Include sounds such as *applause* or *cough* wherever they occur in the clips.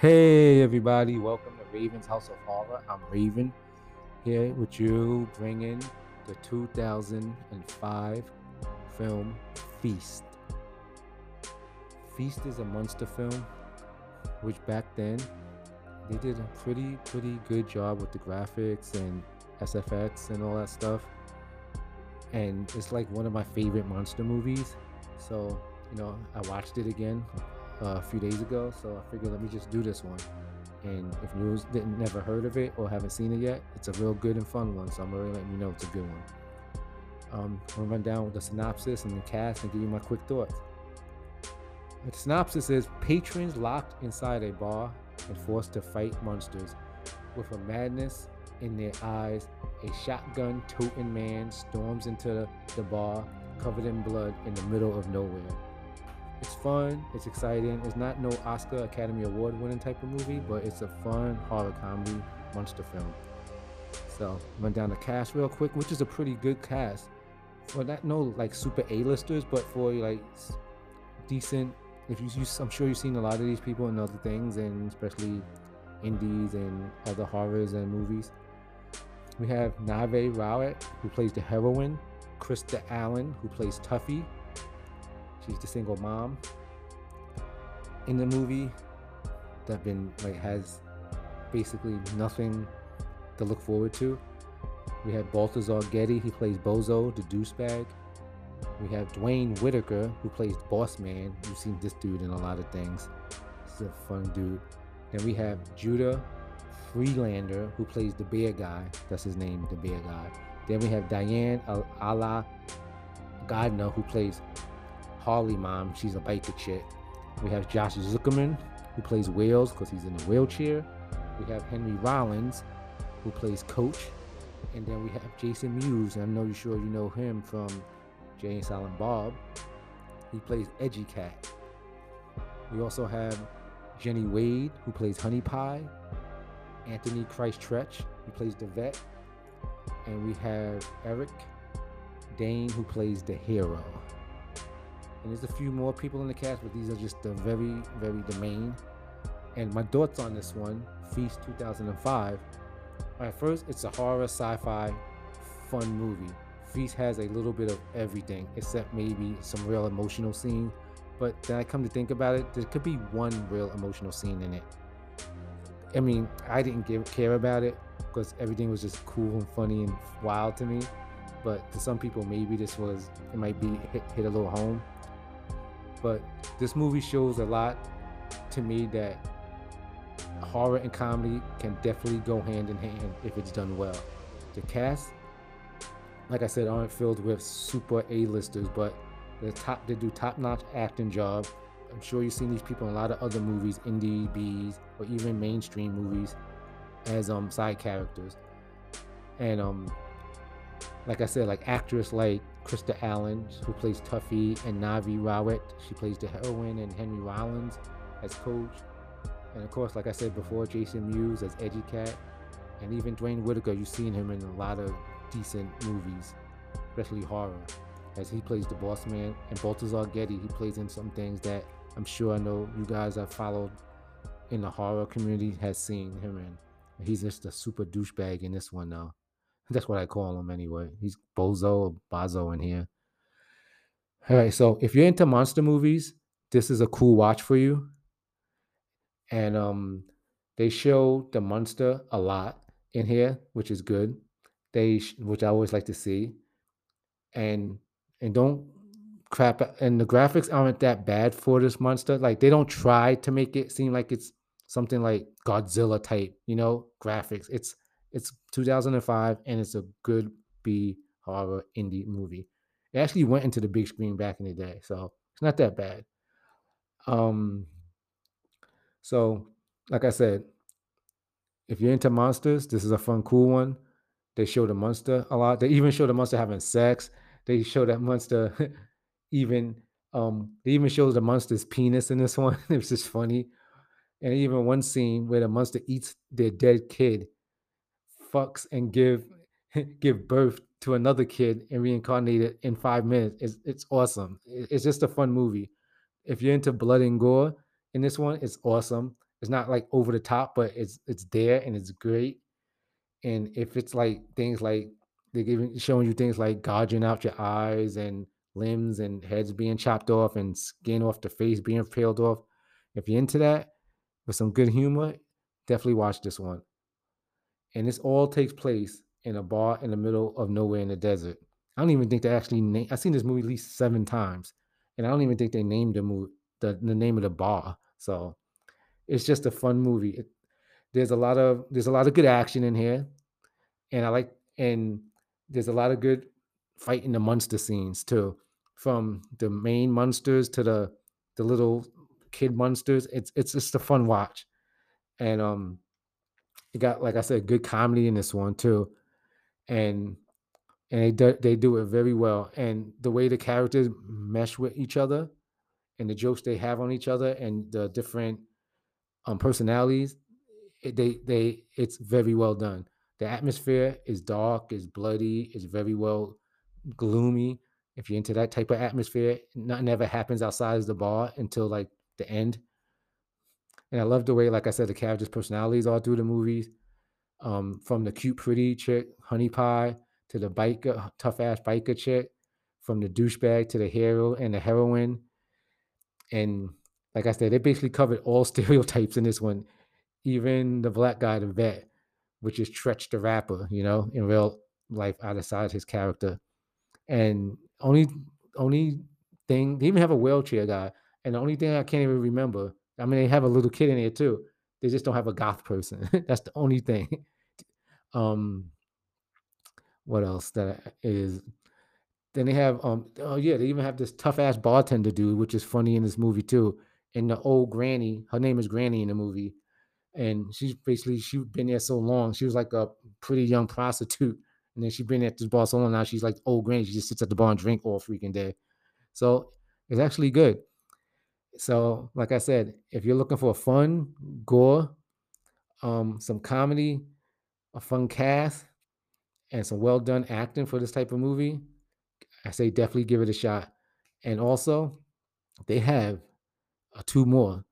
Hey everybody, welcome to Raven's House of Horror. I'm Raven here with you, bringing the 2005 film Feast. Feast is a monster film, which back then they did a pretty pretty good job with the graphics and SFX and all that stuff. And it's like one of my favorite monster movies. So you know, I watched it again a few days ago, so I figured let me just do this one. And if you didn't never heard of it or haven't seen it yet, it's a real good and fun one. So I'm really letting you know it's a good one. Um, I'm gonna run down with the synopsis and the cast and give you my quick thoughts. The synopsis is patrons locked inside a bar and forced to fight monsters. With a madness in their eyes, a shotgun toting man storms into the bar covered in blood in the middle of nowhere. It's fun, it's exciting. It's not no Oscar Academy Award winning type of movie, but it's a fun horror comedy monster film. So run down the cast real quick, which is a pretty good cast. For not no like super A-listers, but for like decent. If you, you, I'm sure you've seen a lot of these people in other things, and especially indies and other horrors and movies. We have Navi Rawat, who plays the heroine, Krista Allen, who plays Tuffy, She's the single mom in the movie that been like has basically nothing to look forward to. We have Balthazar Getty, he plays Bozo, the douchebag. We have Duane Whitaker, who plays Boss Man. You've seen this dude in a lot of things. He's a fun dude. Then we have Judah Friedlander, who plays the bear guy. That's his name, the bear guy. Then we have Diane Ala Gardner, who plays Harley mom, she's a biker chick. We have Josh Zuckerman, who plays Wales because he's in a wheelchair. We have Henry Rollins, who plays Coach. And then we have Jason Mewes, I know you're sure you know him from Jay and Silent Bob. He plays Edgy Cat. We also have Jenny Wade, who plays Honey Pie. Anthony Criss Treach, who plays the vet. And we have Eric Dane, who plays the hero and there's a few more people in the cast, but these are just the very, very the main. And my thoughts on this one, Feast 2005. At first, it's a horror sci-fi fun movie. Feast has a little bit of everything, except maybe some real emotional scenes. But then I come to think about it, there could be one real emotional scene in it. I mean, I didn't give, care about it because everything was just cool and funny and wild to me. But to some people, maybe this was it might be hit, hit a little home. But this movie shows a lot to me that horror and comedy can definitely go hand in hand if it's done well. The cast, like I said, aren't filled with super A-listers, but they top they do top-notch acting job. I'm sure you've seen these people in a lot of other movies, indie B's, or even mainstream movies, as um side characters. And um, like I said, like actress like Krista Allen, who plays Tuffy, and Navi Rawat, she plays the heroine, and Henry Rollins as Coach. And of course, like I said before, Jason Mewes as Edgy Cat, and even Duane Whitaker, you've seen him in a lot of decent movies, especially horror, as he plays the boss man. And Balthazar Getty, he plays in some things that I'm sure I know you guys have followed in the horror community has seen him in. He's just a super douchebag in this one now. That's what I call him anyway. He's Bozo or Bazo in here. All right, so if you're into monster movies, this is a cool watch for you. And um, they show the monster a lot in here, which is good. They, which I always like to see, and and don't crap. And the graphics aren't that bad for this monster. Like they don't try to make it seem like it's something like Godzilla type, you know, graphics. It's it's 2005 and it's a good B horror indie movie. It actually went into the big screen back in the day, so it's not that bad. Um, so like I said, if you're into monsters, this is a fun, cool one. They show the monster a lot. They even show the monster having sex. They show that monster *laughs* even um they even shows the monster's penis in this *laughs* one. it's just funny. And even one scene where the monster eats their dead kid fucks and give *laughs* give birth to another kid and reincarnate it in five minutes. It's, it's awesome. It's just a fun movie. If you're into blood and gore in this one, it's awesome. It's not like over the top, but it's it's there and it's great. And if it's like things like they're giving showing you things like gouging out your eyes and limbs and heads being chopped off and skin off the face being peeled off, if you're into that with some good humor, definitely watch this one. And this all takes place in a bar in the middle of nowhere in the desert. I don't even think they actually name. I've seen this movie at least seven times, and I don't even think they named the movie the, the name of the bar. So it's just a fun movie. It, there's a lot of there's a lot of good action in here, and I like and there's a lot of good fighting the monster scenes too, from the main monsters to the the little kid monsters. It's it's just a fun watch, and um, it got like I said, good comedy in this one too, and and they do, they do it very well. And the way the characters mesh with each other, and the jokes they have on each other, and the different um personalities, it, they they it's very well done. The atmosphere is dark, is bloody, is very well gloomy. If you're into that type of atmosphere, nothing ever happens outside of the bar until like the end. And I love the way, like I said, the characters' personalities all through the movies. Um, from the cute, pretty chick, Honey Pie, to the biker, tough ass biker chick, from the douchebag to the hero and the heroine. And like I said, they basically covered all *laughs* stereotypes in this one, even the black guy, the vet, which is Treach the rapper, you know, in real life outside his character. And only only thing they even have a wheelchair guy. And the only thing I can't even remember, I mean, they have a little kid in here too. They just don't have a goth person. *laughs* That's the only thing. *laughs* um, what else that is? Then they have um oh yeah, they even have this tough ass bartender dude, which is funny in this movie too. And the old granny, her name is Granny in the movie, and she's basically she's been there so long. She was like a pretty young prostitute, and then she's been at this bar so long now. She's like old granny. She just sits at the bar and drink all freaking day. So it's actually good. So, like I said, if you're looking for fun, gore, um, some comedy, a fun cast, and some well done acting for this type of movie, I say definitely give it a shot. And also, they have uh, two more.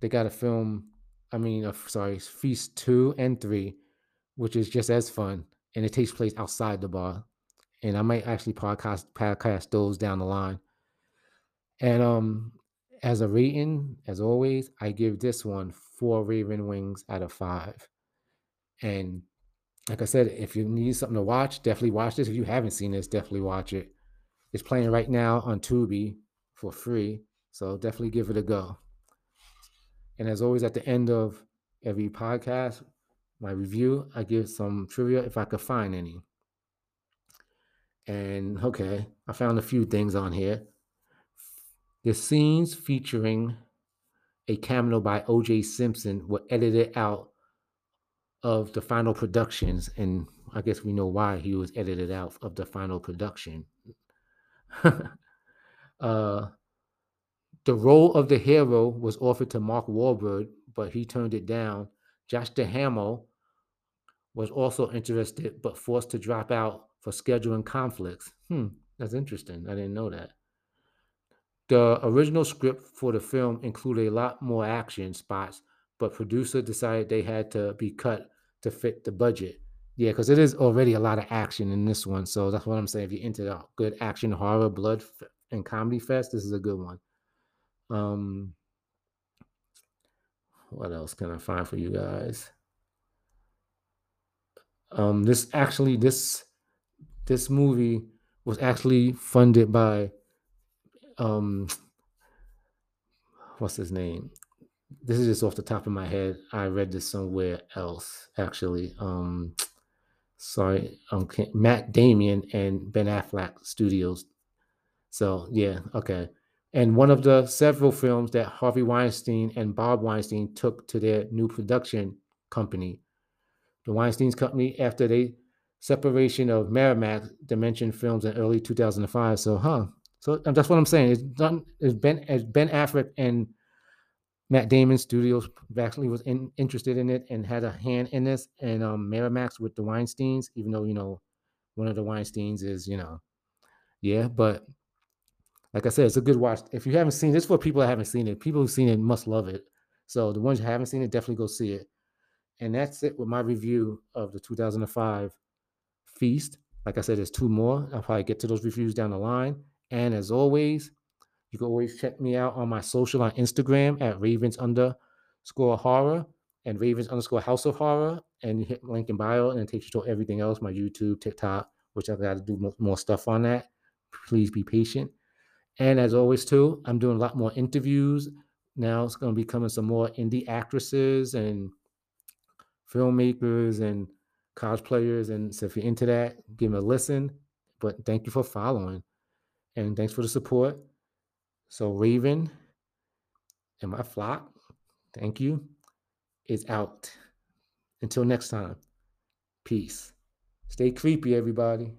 They got a film, I mean, sorry, Feast 2 and 3, which is just as fun. And it takes place outside the bar. And I might actually podcast podcast those down the line. And um, as a rating, as always, I give this one four Raven Wings out of five. And like I said, if you need something to watch, definitely watch this. If you haven't seen this, definitely watch it. It's playing right now on Tubi for free. So definitely give it a go. And as always, at the end of every podcast, my review, I give some trivia if I could find any. And okay, I found a few things on here. The scenes featuring a cameo by O.J. Simpson were edited out of the final productions, and I guess we know why he was edited out of the final production. *laughs* uh, the role of the hero was offered to Mark Wahlberg, but he turned it down. Josh Duhamel was also interested, but forced to drop out for scheduling conflicts. Hmm, that's interesting. I didn't know that. The original script for the film included a lot more action spots, but producer decided they had to be cut to fit the budget. Yeah, because it is already a lot of action in this one. So that's what I'm saying. If you're into the good action, horror, blood, and comedy fest, this is a good one. Um, what else can I find for you guys? Um, this actually this this movie was actually funded by um *tsk* what's his name? This is just off the top of my head. I read this somewhere else actually. Um *tsk* sorry, um Matt Damon and Ben Affleck Studios. So yeah, okay. And one of the several films that Harvey Weinstein and Bob Weinstein took to their new production company. The Weinstein's company after they separation of Miramax Dimension Films in early 2005. So, huh, so that's what I'm saying. It's done. It's Ben. It's Ben Affleck and Matt Damon Studios actually was in, interested in it and had a hand in this. And um, Miramax with the Weinstein's, even though you know one of the Weinstein's is you know, yeah. But like I said, it's a good watch. If you haven't seen this, for people that haven't seen it, people who've seen it must love it. So the ones who haven't seen it, definitely go see it. And that's it with my review of the 2005 Feast. Like I said, there's two more. I'll probably get to those reviews down the line. And as always, you can always check me out on my social on Instagram at Ravens underscore horror and Ravens underscore House of Horror. And you hit link in bio and it takes you to everything else, my YouTube, TikTok, which I've got to do more, stuff on that. Please be patient. And as always, too, I'm doing a lot more interviews. Now it's going to be coming some more indie actresses and filmmakers and cosplayers. And so if you're into that, give me a listen. But thank you for following. And thanks for the support. So Raven and my flock, thank you, is out. Until next time, peace. Stay creepy, everybody.